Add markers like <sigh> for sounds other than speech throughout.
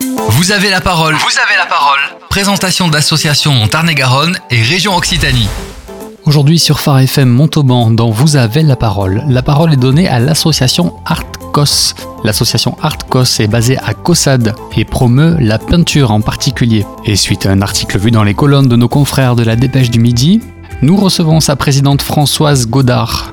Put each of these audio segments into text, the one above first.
Vous avez la parole. Vous avez la parole. Présentation d'associations Tarn-et-Garonne et région Occitanie. Aujourd'hui sur Phare FM Montauban, dans Vous avez la parole. La parole est donnée à l'association Artcos. L'association Artcos est basée à Caussade et promeut la peinture en particulier. Et suite à un article vu dans les colonnes de nos confrères de la Dépêche du Midi, nous recevons sa présidente Françoise Godard.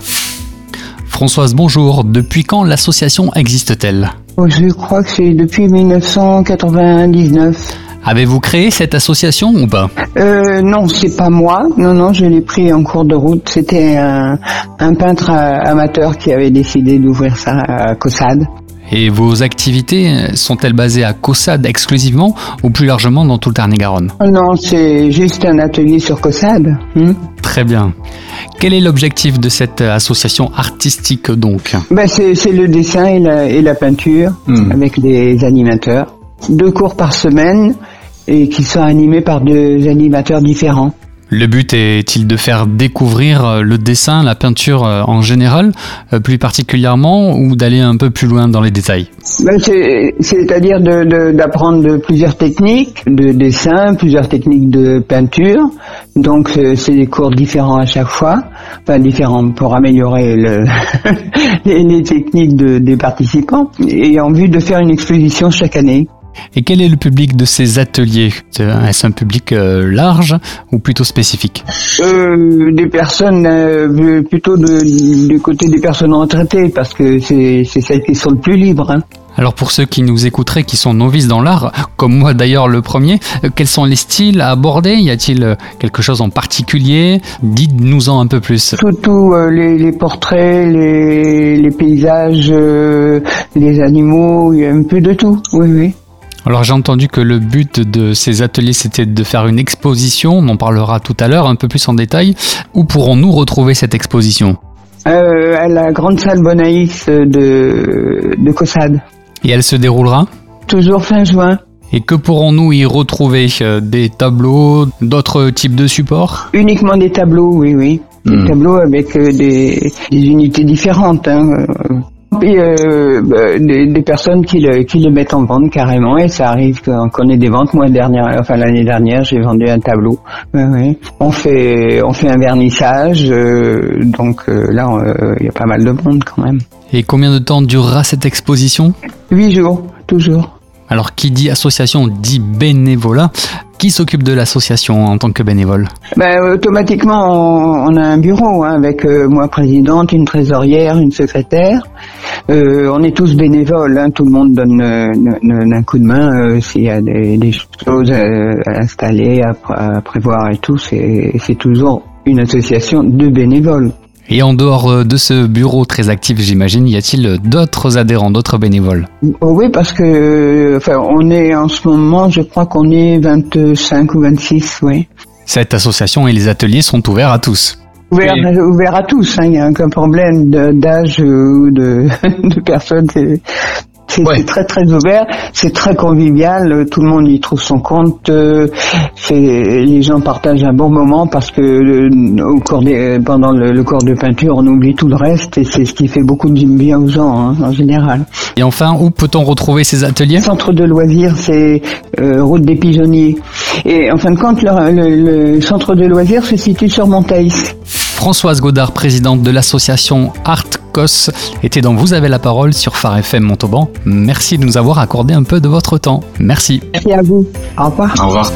Françoise, bonjour. Depuis quand l'association existe-t-elle? Je crois que c'est depuis 1999. Avez-vous créé cette association ou pas? Euh, non, c'est pas moi. Non, non, je l'ai pris en cours de route. C'était un, un peintre amateur qui avait décidé d'ouvrir ça à Caussade. Et vos activités sont-elles basées à Caussade exclusivement ou plus largement dans tout le Tarn-et-Garonne? Non, c'est juste un atelier sur Caussade. Hmm Très bien. Quel est l'objectif de cette association artistique donc? Ben, c'est, le dessin et la, et la peinture Hmm. avec des animateurs. Deux cours par semaine et qui sont animés par deux animateurs différents. Le but est-il de faire découvrir euh, le dessin, la peinture euh, en général, euh, plus particulièrement, ou d'aller un peu plus loin dans les détails? Ben, c'est- C'est-à-dire de- de- d'apprendre de, plusieurs techniques de dessin, plusieurs techniques de peinture. Donc c'est des cours différents à chaque fois, enfin différents pour améliorer le <laughs> les, techniques de- des participants et en vue de faire une exposition chaque année. Et quel est le public de ces ateliers? Est-ce un public euh, large ou plutôt spécifique? Euh, des personnes euh, plutôt de- du côté des personnes retraitées parce que c'est celles qui sont le plus libres. hein. Alors pour ceux qui nous écouteraient, qui sont novices dans l'art, comme moi d'ailleurs le premier, euh, quels sont les styles à aborder? Y a-t-il euh, quelque chose en particulier? Dites-nous-en un peu plus. Surtout euh, les, les portraits, les, les paysages, euh, les animaux, il y a un peu de tout. Oui, oui. Alors j'ai entendu que le but de ces ateliers c'était de faire une exposition, on en parlera tout à l'heure un peu plus en détail. Où pourrons-nous retrouver cette exposition? Euh, à la grande salle Bonaïs de, de Caussade. Et elle se déroulera? Toujours fin juin. Et que pourrons-nous y retrouver? Euh, Des tableaux, d'autres types de supports? Uniquement des tableaux, oui, oui. Des Hmm. tableaux avec euh, des, des unités différentes. Hein. Euh. Bah, des, des personnes qui le, qui le mettent en vente carrément et ça arrive qu'on ait des ventes. Moi dernière, enfin l'année dernière, j'ai vendu un tableau. Ouais, ouais. On fait on fait un vernissage, euh, donc euh, là euh, il y a pas mal de monde quand même. Et combien de temps durera cette exposition? Huit jours, toujours. Alors qui dit association dit bénévolat. Qui s'occupe de l'association en tant que bénévole Ben, automatiquement, on, a un bureau hein, avec euh, moi présidente, une trésorière, une secrétaire. Euh, on est tous bénévoles, hein, tout le monde donne euh, un coup de main s'il y a des, choses à installer, à, à prévoir et tout. C'est toujours une association de bénévoles. Et en dehors euh, de ce bureau très actif, j'imagine, y a-t-il d'autres adhérents, d'autres bénévoles? Oh oui, parce que euh, enfin, on est en ce moment, je crois qu'on est 25 ou 26, oui. Cette association et les ateliers sont ouverts à tous. Ouvert, ouvert à tous, hein, il n'y a aucun problème d'âge euh, ou de, <laughs> de personnes. C'est Ouais. très très ouvert, c'est très convivial, euh, tout le monde y trouve son compte. euh, les gens partagent un bon moment parce que euh, au cours des, pendant le, le cours de peinture, on oublie tout le reste et c'est ce qui fait beaucoup de bien aux gens hein, en général. Et enfin, où peut-on retrouver ces ateliers? Centre de loisirs, c'est euh, route des pigeonniers. Et en fin de compte, le, le- le centre de loisirs se situe sur Montaïs. Françoise Godard, présidente de l'association Artcos, était dans Vous avez la parole sur Phare FM Montauban. Merci de nous avoir accordé un peu de votre temps. Merci. Merci à vous. Au revoir. Au revoir.